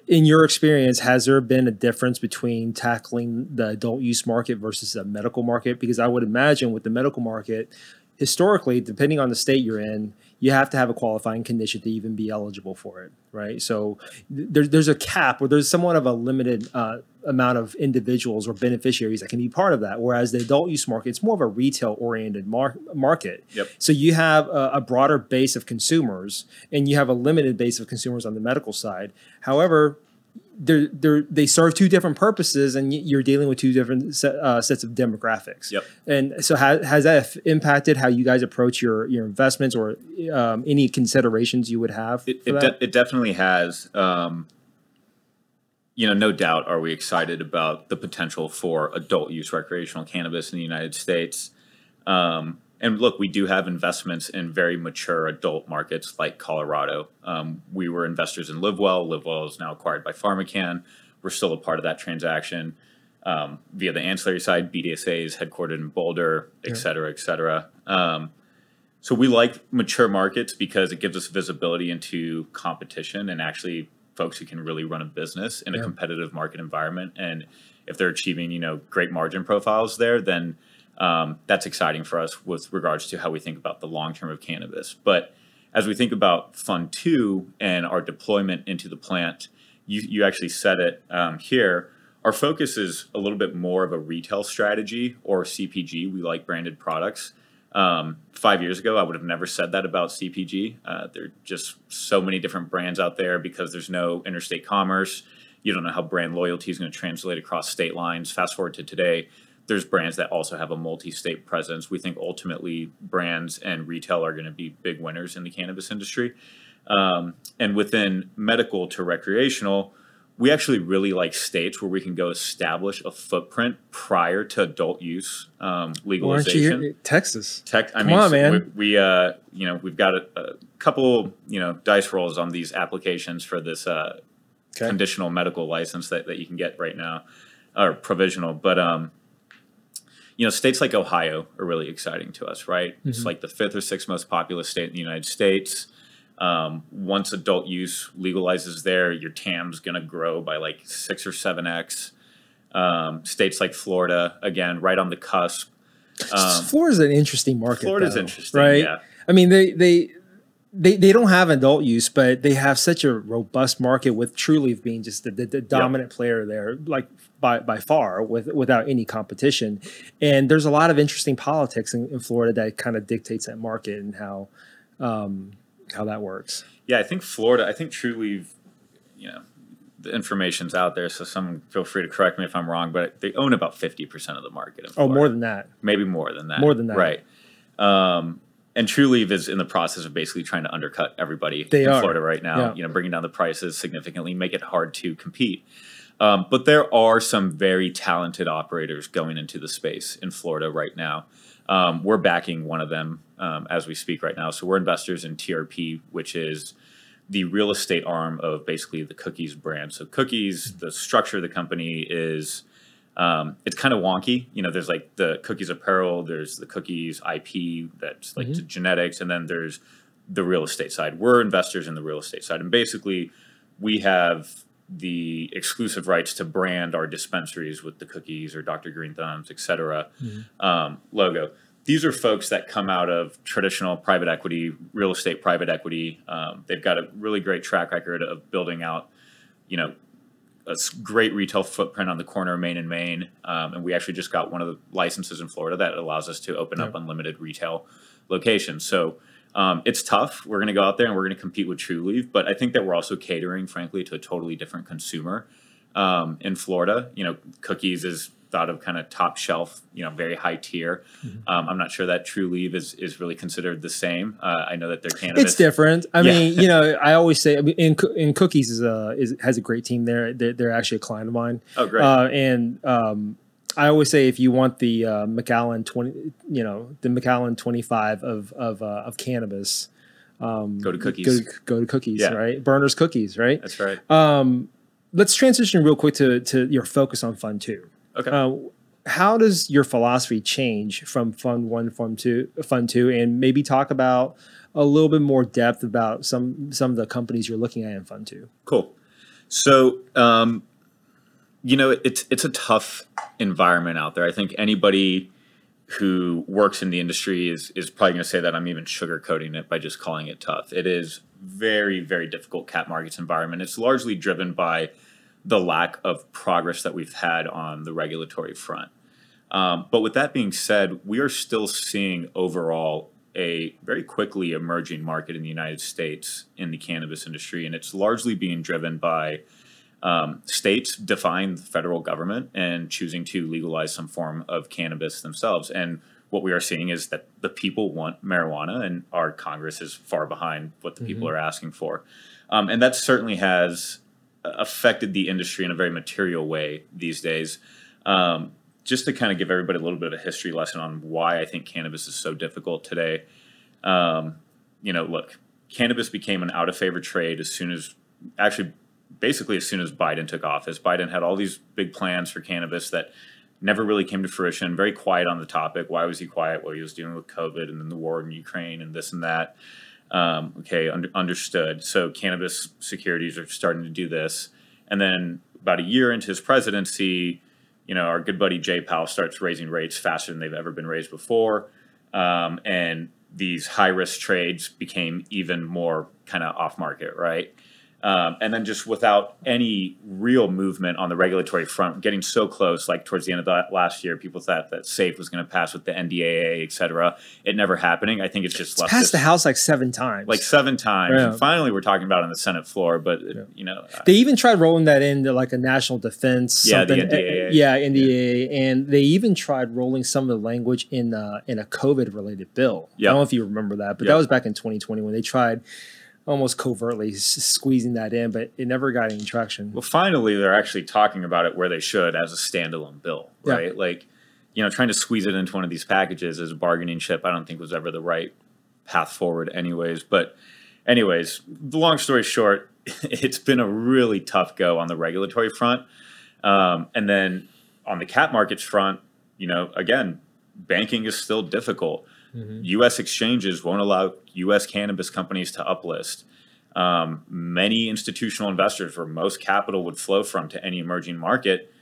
in your experience, has there been a difference between tackling the adult use market versus the medical market? Because I would imagine with the medical market, historically, depending on the state you're in, you have to have a qualifying condition to even be eligible for it, right? So th- there's there's a cap or there's somewhat of a limited uh, amount of individuals or beneficiaries that can be part of that. Whereas the adult use market, it's more of a retail oriented mar- market. Yep. So you have a, a broader base of consumers, and you have a limited base of consumers on the medical side. However, they're, they're, they serve two different purposes, and you're dealing with two different set, uh, sets of demographics. Yep. And so, has, has that impacted how you guys approach your your investments, or um, any considerations you would have? It, it, de- it definitely has. Um, you know, no doubt are we excited about the potential for adult use recreational cannabis in the United States. Um, and look, we do have investments in very mature adult markets like Colorado. Um, we were investors in Livewell. Livewell is now acquired by PharmaCann. We're still a part of that transaction. Um, via the ancillary side, BDSA is headquartered in Boulder, et cetera, et cetera. Um, so we like mature markets because it gives us visibility into competition and actually folks who can really run a business in a Yeah. competitive market environment. And if they're achieving, you know, great margin profiles there, then um, that's exciting for us with regards to how we think about the long term of cannabis. But as we think about Fund Two and our deployment into the plant, you, you actually said it um, here. Our focus is a little bit more of a retail strategy or CPG. We like branded products. Um, five years ago, I would have never said that about CPG. Uh, there are just so many different brands out there because there's no interstate commerce. You don't know how brand loyalty is going to translate across state lines. Fast forward to today, there's brands that also have a multi-state presence. We think ultimately brands and retail are going to be big winners in the cannabis industry. Um, and within medical to recreational, we actually really like states where we can go establish a footprint prior to adult use um, Why aren't you legalization. Texas? Tech, I Come mean, on, man. We, we uh, you know, we've got a, a couple, you know, dice rolls on these applications for this uh, Okay. conditional medical license that, that you can get right now, or provisional. But um, you know, states like Ohio are really exciting to us, right? It's like the fifth or sixth most populous state in the United States. Um, once adult use legalizes there, your TAM's going to grow by like six or seven x. Um, states like Florida, again, right on the cusp. Um, Florida's an interesting market. Florida's though, interesting, right? yeah. I mean, they they they they don't have adult use, but they have such a robust market with Trulieve being just the, the, the dominant player there, like by by far, with without any competition. And there's a lot of interesting politics in, in Florida that kind of dictates that market and how um, how that works. Yeah, I think Florida. I think Trulieve, you know, the information's out there, so someone feel free to correct me if I'm wrong, but they own about fifty percent of the market. In Oh, more than that. maybe more than that. More than that. right? Um, and Trulieve is in the process of basically trying to undercut everybody They in are. Florida right now. Yeah. You know, bringing down the prices significantly, make it hard to compete. Um, but there are some very talented operators going into the space in Florida right now. Um, we're backing one of them um, as we speak right now. So we're investors in TRP, which is the real estate arm of basically the Cookies brand. So Cookies, the structure of the company is um, it's kind of wonky. You know, there's like the Cookies apparel, there's the Cookies IP that's like to genetics, and then there's the real estate side. We're investors in the real estate side, and basically we have the exclusive rights to brand our dispensaries with the cookies or Dr. Greenthumb's, et cetera, um, logo. These are folks that come out of traditional private equity, real estate private equity. Um, they've got a really great track record of building out, you know, a great retail footprint on the corner of Main and Main. Um, and we actually just got one of the licenses in Florida that allows us to open up unlimited retail locations. So um, it's tough. We're going to go out there and we're going to compete with Trulieve, but I think that we're also catering, frankly, to a totally different consumer um, in Florida. You know, cookies is thought of kind of top shelf, you know, very high tier. Um, I'm not sure that Trulieve is is really considered the same. Uh, I know that they're cannabis. It's different. I Yeah. mean, you know, I always say, I mean, in, in Cookies is a is has a great team there. They're, they're actually a client of mine. Oh, great. Uh, and um, I always say, if you want the uh, Macallan twenty, you know, the Macallan twenty five of of uh, of cannabis, go to cookies. go to, go to Cookies, Yeah. right? Berner's Cookies, right? That's right. Um, let's transition real quick to to your focus on Fund Two. Okay. Uh, how does your philosophy change from Fund One, Fund Two, Fund Two, and maybe talk about a little bit more depth about some some of the companies you're looking at in Fund Two? Cool. So, um, you know, it's it's a tough environment out there. I think anybody who works in the industry is is probably going to say that I'm even sugarcoating it by just calling it tough. It is very very difficult cap markets environment. It's largely driven by the lack of progress that we've had on the regulatory front. Um, but with that being said, we are still seeing overall a very quickly emerging market in the United States in the cannabis industry, and it's largely being driven by um, states defying the federal government and choosing to legalize some form of cannabis themselves. And what we are seeing is that the people want marijuana, and our Congress is far behind what the people are asking for. Um, and that certainly has affected the industry in a very material way these days. Um, just to kind of give everybody a little bit of a history lesson on why I think cannabis is so difficult today. Um, you know, look, cannabis became an out of favor trade as soon as, actually, basically as soon as Biden took office. Biden had all these big plans for cannabis that never really came to fruition. Very quiet on the topic. Why was he quiet? Well, he was dealing with COVID and then the war in Ukraine and this and that. Um, okay, under, understood. So cannabis securities are starting to do this, and then about a year into his presidency, you know, our good buddy Jay Powell starts raising rates faster than they've ever been raised before, um, and these high risk trades became even more kind of off market, right? Um, and then just without any real movement on the regulatory front, getting so close, like towards the end of that last year, people thought that SAFE was going to pass with the NDAA, et cetera. It never happening. I think it's just left Passed this- the House like seven times. like seven times. Yeah. And finally, we're talking about on the Senate floor, but you know, They even tried rolling that into like a national defense. Yeah, the something. NDAA. Yeah, NDAA, and they even tried rolling some of the language in uh, in a COVID related bill. Yep. I don't know if you remember that, but Yep. that was back in 2020 when they tried almost covertly s- squeezing that in, but it never got any traction. well, finally, they're actually talking about it where they should as a standalone bill, Yeah. right? Like, you know, trying to squeeze it into one of these packages as a bargaining chip, I don't think was ever the right path forward, anyways. But, anyways, the long story short, it's been a really tough go on the regulatory front. Um, and then on the cap markets front, you know, again, banking is still difficult. U.S. exchanges won't allow U.S. cannabis companies to uplist. Um, many institutional investors, where most capital would flow from to any emerging market,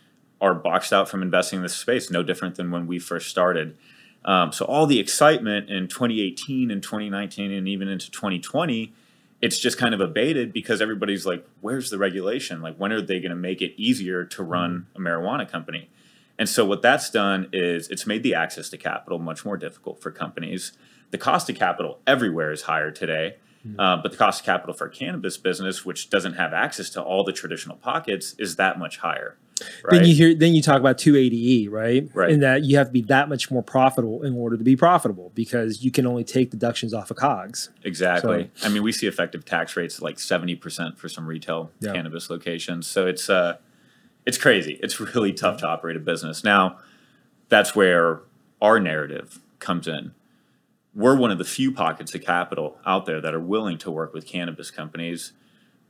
are boxed out from investing in this space. No different than when we first started. Um, so all the excitement in 2018 and 2019 and even into 2020, it's just kind of abated because everybody's like, "Where's the regulation? Like, when are they going to make it easier to run a marijuana company?" And so what that's done is it's made the access to capital much more difficult for companies. The cost of capital everywhere is higher today, uh, but the cost of capital for a cannabis business, which doesn't have access to all the traditional pockets, is that much higher. Right? Then you hear, then you talk about 280E, right? Right. And that you have to be that much more profitable in order to be profitable because you can only take deductions off of COGS. Exactly. I mean, we see effective tax rates like seventy percent for some retail Yeah. cannabis locations. So it's uh, it's crazy. It's really tough to operate a business. Now, that's where our narrative comes in. We're one of the few pockets of capital out there that are willing to work with cannabis companies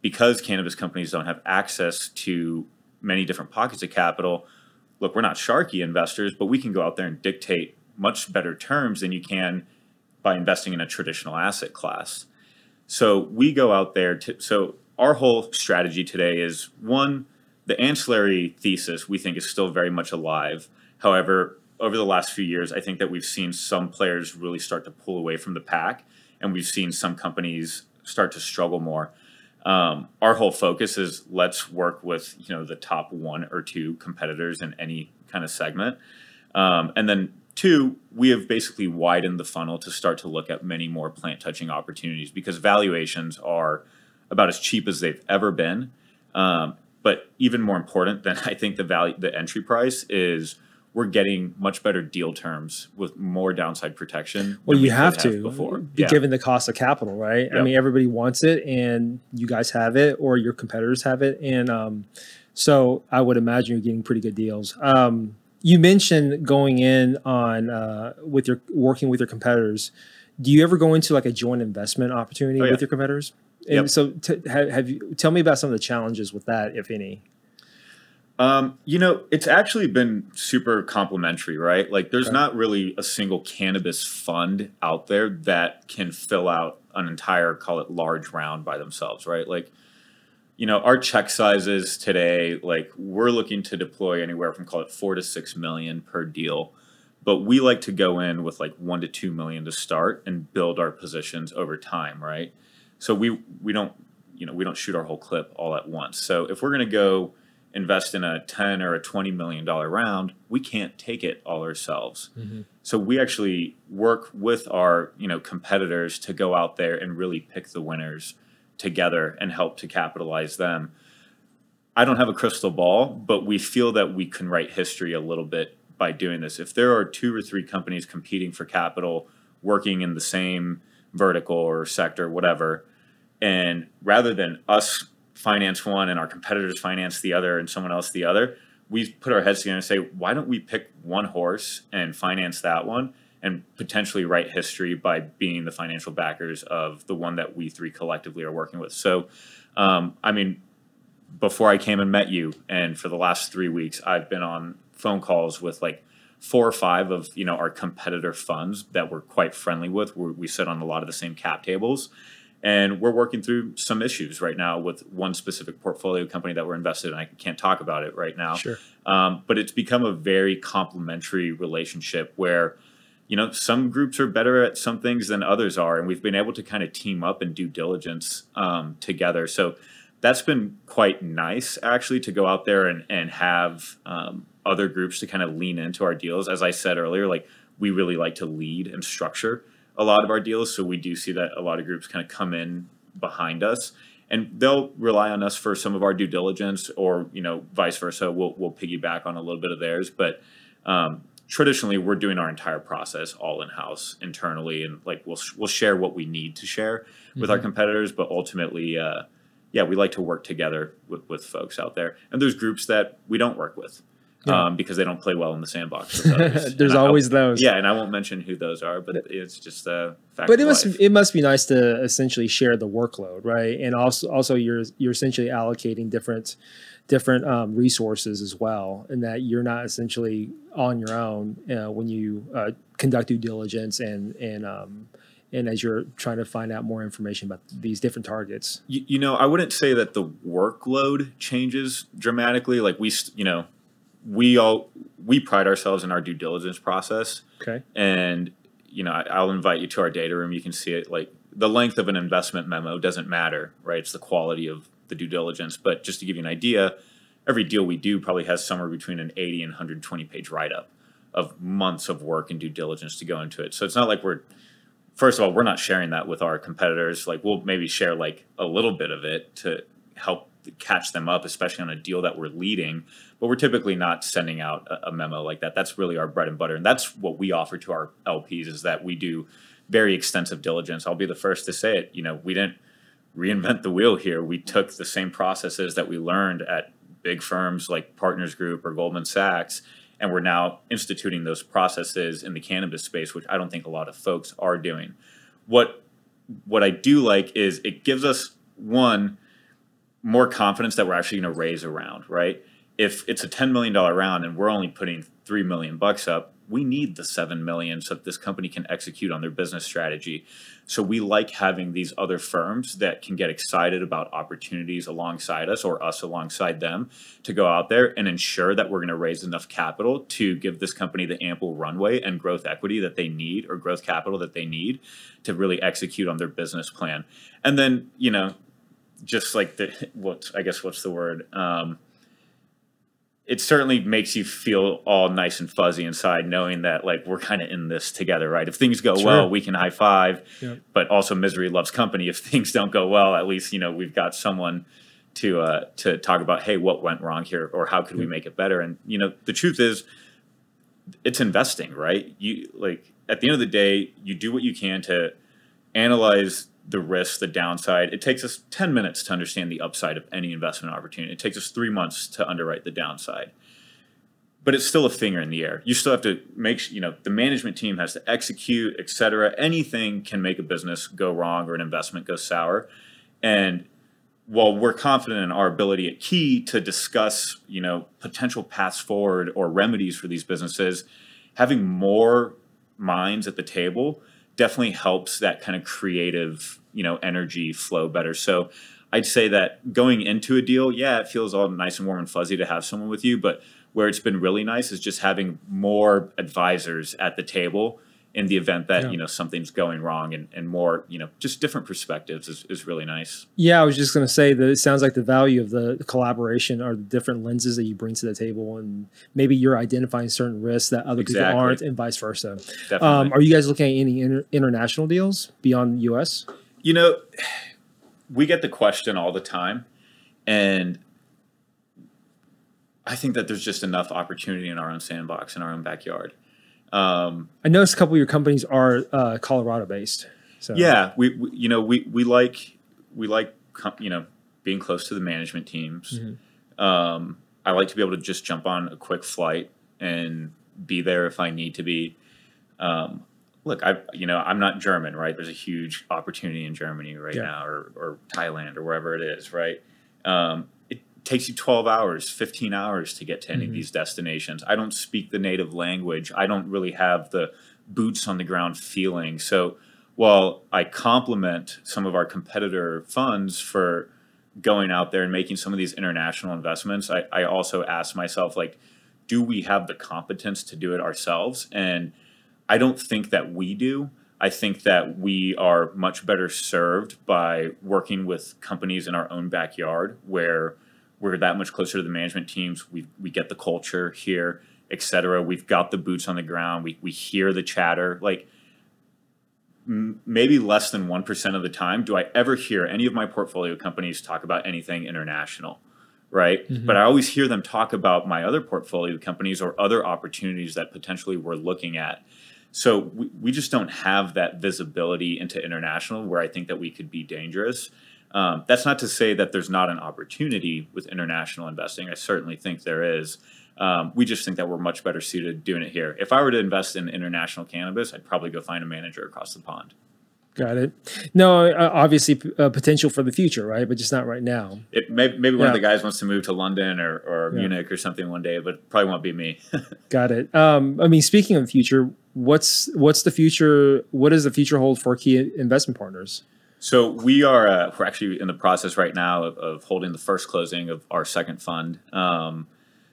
because cannabis companies don't have access to many different pockets of capital. Look, we're not sharky investors, but we can go out there and dictate much better terms than you can by investing in a traditional asset class. So we go out there to so our whole strategy today is one, the ancillary thesis we think is still very much alive. However, over the last few years, I think that we've seen some players really start to pull away from the pack, and we've seen some companies start to struggle more. Um, our whole focus is let's work with you know the top one or two competitors in any kind of segment, um, and then two, we have basically widened the funnel to start to look at many more plant touching opportunities because valuations are about as cheap as they've ever been. Um, but even more important than I think the value, the entry price is we're getting much better deal terms with more downside protection. Well, than you we have to before. be Yeah. given the cost of capital, right? I mean, everybody wants it, and you guys have it, or your competitors have it, and um, so I would imagine you're getting pretty good deals. Um, you mentioned going in on uh, with your working with your competitors. Do you ever go into like a joint investment opportunity Oh, yeah. with your competitors? And Yep. so, t- have, have you tell me about some of the challenges with that, if any? Um, you know, it's actually been super complementary, right? Like, there's Okay. not really a single cannabis fund out there that can fill out an entire, call it large round by themselves, right? Like, you know, our check sizes today, like, we're looking to deploy anywhere from call it four to six million per deal. But we like to go in with like one to two million to start and build our positions over time, right? So we we don't you know we don't shoot our whole clip all at once. So if we're going to go invest in a 10 or a 20 million dollar round, we can't take it all ourselves. Mm-hmm. So we actually work with our, you know, competitors to go out there and really pick the winners together and help to capitalize them. I don't have a crystal ball, but we feel that we can write history a little bit by doing this. If there are two or three companies competing for capital, working in the same vertical or sector, whatever, and rather than us finance one and our competitors finance the other and someone else the other, we put our heads together and say, why don't we pick one horse and finance that one and potentially write history by being the financial backers of the one that we three collectively are working with. So, um, I mean, before I came and met you, and for the last three weeks, I've been on phone calls with like four or five of you know our competitor funds that we're quite friendly with. we we sit on a lot of the same cap tables, and we're working through some issues right now with one specific portfolio company that we're invested in. I can't talk about it right now, Sure. um, but it's become a very complementary relationship where you know some groups are better at some things than others are and we've been able to kind of team up and do diligence um, together so that's been quite nice actually to go out there and, and have um, other groups to kind of lean into our deals. As i said earlier like we really like to lead and structure a lot of our deals so we do see that a lot of groups kind of come in behind us. And they'll rely on us for some of our due diligence or you know vice versa. We'll, we'll piggyback on a little bit of theirs but um, traditionally we're doing our entire process all in house internally and like we'll we'll share what we need to share with our competitors but ultimately uh, yeah we like to work together with, with folks out there. And there's groups that we don't work with Yeah. um, because they don't play well in the sandbox. There's And always those. yeah, and I won't mention who those are, but it's just a fact. But it must life. it must be nice to essentially share the workload, right? And also also you're you're essentially allocating different different um, resources as well, and that you're not essentially on your own uh, when you uh, conduct due diligence and and um, and as you're trying to find out more information about these different targets. You, you know, I wouldn't say that the workload changes dramatically. Like we, you know, we all we pride ourselves in our due diligence process, Okay. and you know, I, I'll invite you to our data room. You can see it. Like the length of an investment memo doesn't matter, right? It's the quality of the due diligence. But just to give you an idea, every deal we do probably has somewhere between an 80 and 120 page write up of months of work and due diligence to go into it. So it's not like we're first of all, we're not sharing that with our competitors. Like we'll maybe share like a little bit of it to help catch them up, especially on a deal that we're leading. But we're typically not sending out a, a memo like that. That's really our bread and butter, and that's what we offer to our LPs is that we do very extensive diligence. I'll be the first to say it. You know, we didn't reinvent the wheel here. We took the same processes that we learned at big firms like Partners Group or Goldman Sachs, and we're now instituting those processes in the cannabis space, which I don't think a lot of folks are doing. What what I do like is it gives us one more confidence that we're actually going to raise a round, right? If it's a ten million dollar round and we're only putting three million bucks up, we need the seven million so that this company can execute on their business strategy. So we like having these other firms that can get excited about opportunities alongside us or us alongside them to go out there and ensure that we're going to raise enough capital to give this company the ample runway and growth equity that they need or growth capital that they need to really execute on their business plan. And then, you know, just like the what I guess what's the word? Um, it certainly makes you feel all nice and fuzzy inside knowing that like we're kind of in this together right if things go Sure. well we can high five Yep. but also misery loves company if things don't go well at least you know we've got someone to uh to talk about hey what went wrong here or how could we make it better and you know the truth is it's investing right you like at the end of the day you do what you can to analyze the risk, the downside. It takes us 10 minutes to understand the upside of any investment opportunity. It takes us three months to underwrite the downside. But it's still a finger in the air. You still have to make, you know, the management team has to execute, et cetera. Anything can make a business go wrong or an investment go sour. And while we're confident in our ability at Key to discuss, you know, potential paths forward or remedies for these businesses, having more minds at the table definitely helps that kind of creative, you know, energy flow better. So I'd say that going into a deal, yeah, it feels all nice and warm and fuzzy to have someone with you, but where it's been really nice is just having more advisors at the table in the event that, Yeah. you know, something's going wrong and, and more, you know, just different perspectives is, is really nice. Yeah, I was just going to say that it sounds like the value of the collaboration are the different lenses that you bring to the table, and maybe you're identifying certain risks that other Exactly. people aren't, and vice versa. Um, are you guys looking at any inter- international deals beyond the U.S.? You know, we get the question all the time, and I think that there's just enough opportunity in our own sandbox in our own backyard. Um, I noticed a couple of your companies are uh, Colorado based. So yeah, we, we you know we we like we like you know being close to the management teams. Um, I like to be able to just jump on a quick flight and be there if I need to be. Um, look, I you know I'm not German, right? There's a huge opportunity in Germany right Yeah. now, or or Thailand, or wherever it is, right? Um, takes you 12 hours, 15 hours to get to any Mhm. of these destinations. I don't speak the native language. I don't really have the boots on the ground feeling. So while I compliment some of our competitor funds for going out there and making some of these international investments, I, I also ask myself, like, do we have the competence to do it ourselves? And I don't think that we do. I think that we are much better served by working with companies in our own backyard where we're that much closer to the management teams. We, we get the culture here, et cetera. We've got the boots on the ground. We, we hear the chatter. Like, m- maybe less than 1% of the time do I ever hear any of my portfolio companies talk about anything international, right? Mhm. But I always hear them talk about my other portfolio companies or other opportunities that potentially we're looking at. So we, we just don't have that visibility into international where I think that we could be dangerous. Um, that's not to say that there's not an opportunity with international investing. I certainly think there is. Um, we just think that we're much better suited doing it here. If I were to invest in international cannabis, I'd probably go find a manager across the pond. Got it. No, uh, obviously uh, potential for the future, right? But just not right now. It may, maybe one Yeah. of the guys wants to move to London or, or Yeah. Munich or something one day, but probably won't be me. Got it. Um, I mean, speaking of the future, what's what's the future? What does the future hold for key investment partners? So we are uh, we're actually in the process right now of, of holding the first closing of our second fund. Um,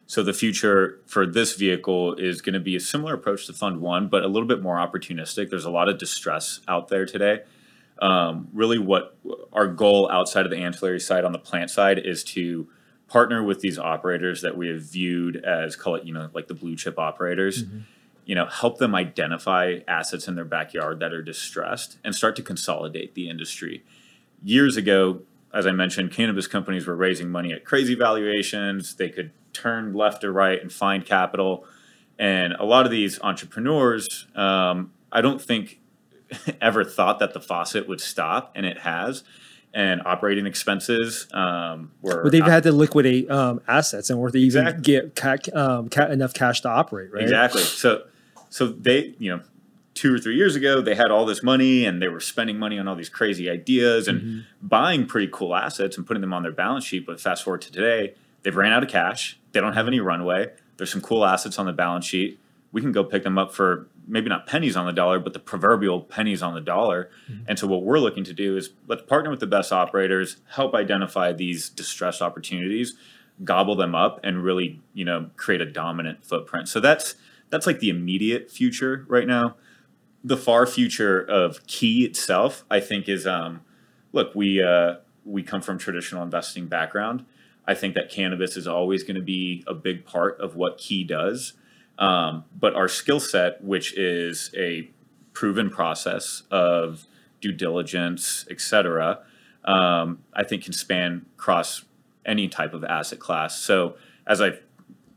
so the future for this vehicle is going to be a similar approach to Fund One, but a little bit more opportunistic. There's a lot of distress out there today. Um, really, what our goal outside of the ancillary side on the plant side is to partner with these operators that we have viewed as call it you know like the blue chip operators you know help them identify assets in their backyard that are distressed and start to consolidate the industry years ago as i mentioned cannabis companies were raising money at crazy valuations they could turn left or right and find capital and a lot of these entrepreneurs um, i don't think ever thought that the faucet would stop and it has and operating expenses um, were But they've had to liquidate um, assets in order to even Exactly. get ca- um, ca- enough cash to operate, right? Exactly. So, so they, you know, two or three years ago, they had all this money and they were spending money on all these crazy ideas and Mm-hmm. buying pretty cool assets and putting them on their balance sheet. But fast forward to today, they've ran out of cash. They don't have any runway. There's some cool assets on the balance sheet. We can go pick them up for maybe not pennies on the dollar, but the proverbial pennies on the dollar. And so, what we're looking to do is let's partner with the best operators, help identify these distressed opportunities, gobble them up, and really, you know, create a dominant footprint. So that's that's like the immediate future right now. The far future of Key itself, I think, is um, look, we uh, we come from traditional investing background. I think that cannabis is always going to be a big part of what Key does. Um, but our skill set, which is a proven process of due diligence, et cetera, um, I think can span across any type of asset class. So as I,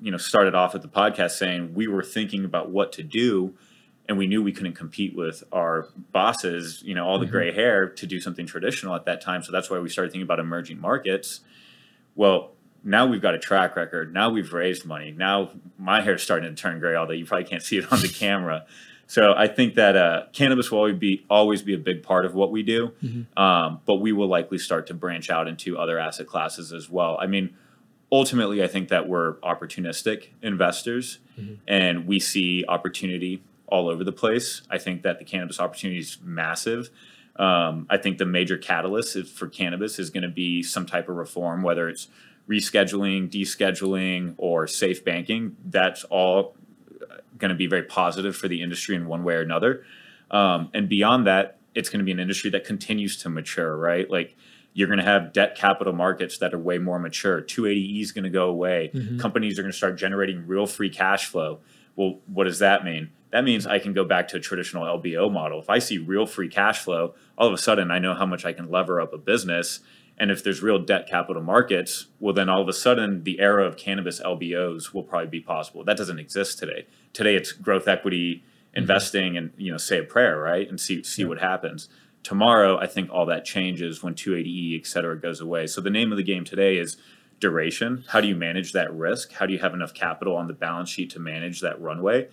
you know, started off with the podcast saying we were thinking about what to do, and we knew we couldn't compete with our bosses, you know, all the gray hair to do something traditional at that time. So that's why we started thinking about emerging markets. Well, now we've got a track record. Now we've raised money. Now my hair's starting to turn gray, although you probably can't see it on the camera. So I think that uh, cannabis will always be always be a big part of what we do, um, but we will likely start to branch out into other asset classes as well. I mean, ultimately, I think that we're opportunistic investors, and we see opportunity all over the place. I think that the cannabis opportunity is massive. Um, I think the major catalyst is, for cannabis is going to be some type of reform, whether it's rescheduling, descheduling, or safe banking. That's all going to be very positive for the industry in one way or another. Um, and beyond that, it's going to be an industry that continues to mature, right? Like you're going to have debt capital markets that are way more mature. 280E is going to go away. Mm-hmm. Companies are going to start generating real free cash flow. Well, what does that mean? That means I can go back to a traditional LBO model. If I see real free cash flow, all of a sudden I know how much I can lever up a business. And if there's real debt capital markets, well, then all of a sudden the era of cannabis LBOs will probably be possible. That doesn't exist today. Today it's growth equity mm-hmm. investing and you know say a prayer, right, and see see what happens. Tomorrow, I think all that changes when 280E, et cetera, goes away. So the name of the game today is duration. How do you manage that risk? How do you have enough capital on the balance sheet to manage that runway?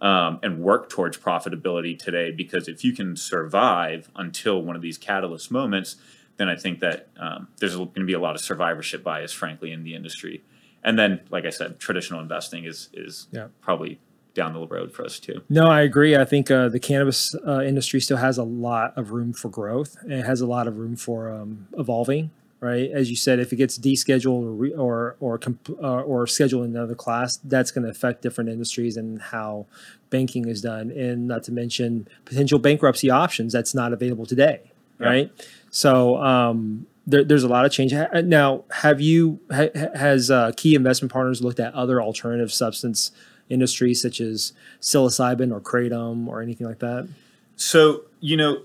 um, and work towards profitability today. Because if you can survive until one of these catalyst moments, then I think that um, there's going to be a lot of survivorship bias, frankly, in the industry. And then, like I said, traditional investing is is Yeah. probably down the road for us too. No, I agree. I think uh, the cannabis uh, industry still has a lot of room for growth. And it has a lot of room for um, evolving. Right, as you said, if it gets descheduled or re- or or, comp- uh, or scheduled in another class, that's going to affect different industries and how banking is done, and not to mention potential bankruptcy options that's not available today. Yeah. Right, so um, there, there's a lot of change. Now, have you ha- has uh, Key Investment Partners looked at other alternative substance industries such as psilocybin or kratom or anything like that? So, you know,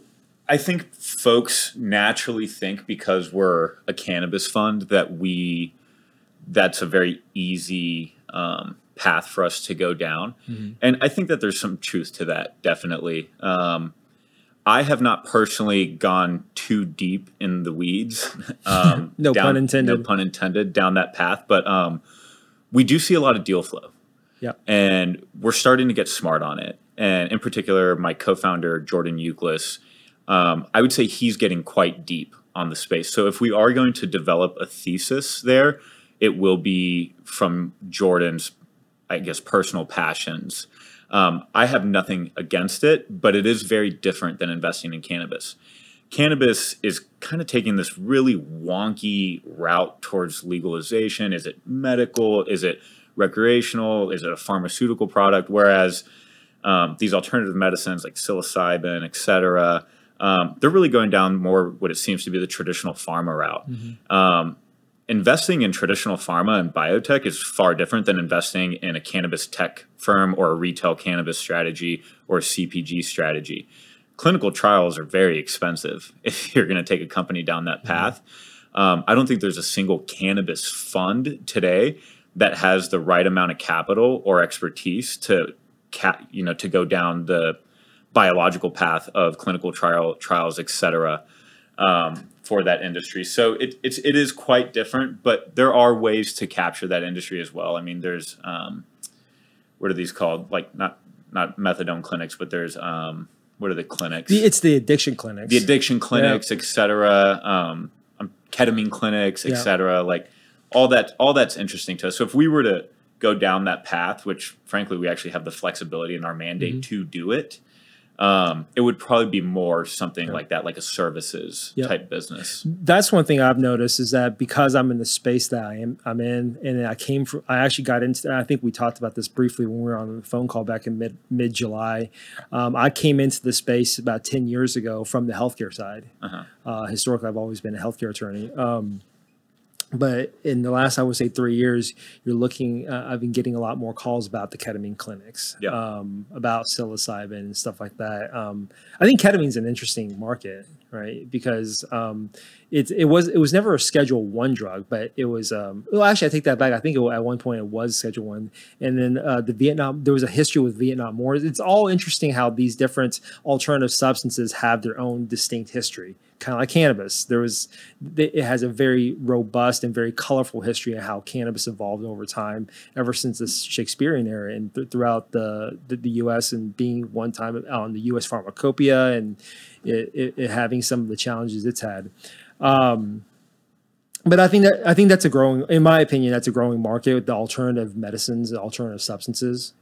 I think folks naturally think because we're a cannabis fund that we that's a very easy um, path for us to go down. And I think that there's some truth to that, definitely. Um, I have not personally gone too deep in the weeds. Um, No down- pun intended. No pun intended. Down that path, but um, we do see a lot of deal flow, Yeah. and we're starting to get smart on it. And in particular, my co-founder Jordan Euclid, um, I would say he's getting quite deep on the space. So if we are going to develop a thesis there, it will be from Jordan's, I guess, personal passions. Um, I have nothing against it, but it is very different than investing in cannabis. Cannabis is kind of taking this really wonky route towards legalization. Is it medical? Is it recreational? Is it a pharmaceutical product? Whereas um, these alternative medicines like psilocybin, et cetera, um, they're really going down more what it seems to be the traditional pharma route. Um, investing in traditional pharma and biotech is far different than investing in a cannabis tech firm or a retail cannabis strategy or a CPG strategy. Clinical trials are very expensive if you're going to take a company down that path. Um, I don't think there's a single cannabis fund today that has the right amount of capital or expertise to, you know, to go down the biological path of clinical trial trials, et cetera um, for that industry. So it, it's it is quite different, but there are ways to capture that industry as well. I mean, there's um, what are these called? Like not not methadone clinics, but there's um, what are the clinics? It's the addiction clinics. the addiction clinics, et cetera, um, um, ketamine clinics, et Yeah. cetera. Like all that, all that's interesting to us. So if we were to go down that path, which frankly we actually have the flexibility in our mandate Mm-hmm. to do it, um, it would probably be more something like that, like a services Yep. type business. that's one thing I've noticed is that because I'm in the space that I am I'm in, and I came from I actually got into I think we talked about this briefly when we were on the phone call back in mid mid July. Um, I came into the space about ten years ago from the healthcare side. Uh-huh. Uh, historically, I've always been a healthcare attorney. Um, but in the last, I would say, three years, you're looking. Uh, I've been getting a lot more calls about the ketamine clinics, Yeah. um, about psilocybin and stuff like that. Um, I think ketamine's an interesting market, right? Because um, it it was it was never a Schedule One drug, but it was. Um, well, actually, I take that back. I think it, at one point it was Schedule One, and then uh, the Vietnam. There was a history with Vietnam Wars. It's all interesting how these different alternative substances have their own distinct history kind of like cannabis. There was, it has a very robust and very colorful history of how cannabis evolved over time, ever since the Shakespearean era and th- throughout the, the the U.S. and being one time on the U.S. pharmacopoeia and it, it, it having some of the challenges it's had. Um, but I think that I think that's a growing, in my opinion, that's a growing market with the alternative medicines, alternative substances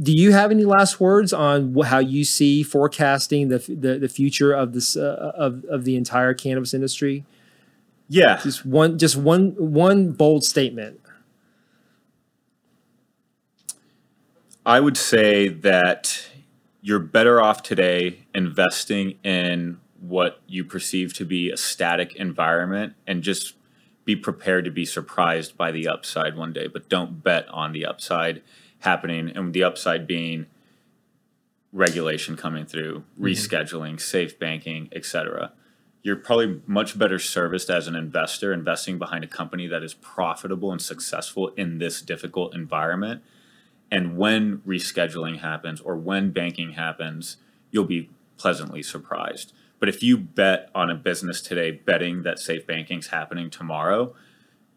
do you have any last words on how you see forecasting the the, the future of this uh, of of the entire cannabis industry? Yeah, Just one just one one bold statement. I would say that you're better off today investing in what you perceive to be a static environment and just be prepared to be surprised by the upside one day, but don't bet on the upside happening and the upside being regulation coming through, mm-hmm. rescheduling, safe banking, etc. You're probably much better serviced as an investor investing behind a company that is profitable and successful in this difficult environment and when rescheduling happens or when banking happens, you'll be pleasantly surprised. But if you bet on a business today, betting that safe banking's happening tomorrow,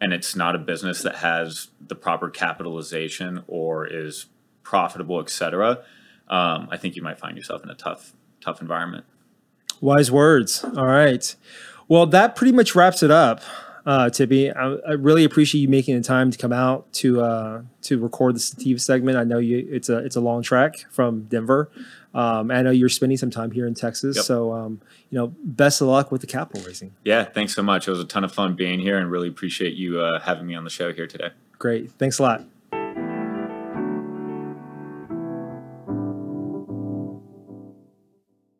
and it's not a business that has the proper capitalization or is profitable, et cetera, um, I think you might find yourself in a tough, tough environment. Wise words. All right. Well, that pretty much wraps it up. Uh, Tiby, I, I really appreciate you making the time to come out to uh, to record the sativa segment. I know you it's a it's a long track from Denver. Um, I know you're spending some time here in Texas, Yep. so um, you know, best of luck with the capital raising. Yeah, thanks so much. It was a ton of fun being here and really appreciate you uh, having me on the show here today. Great, thanks a lot.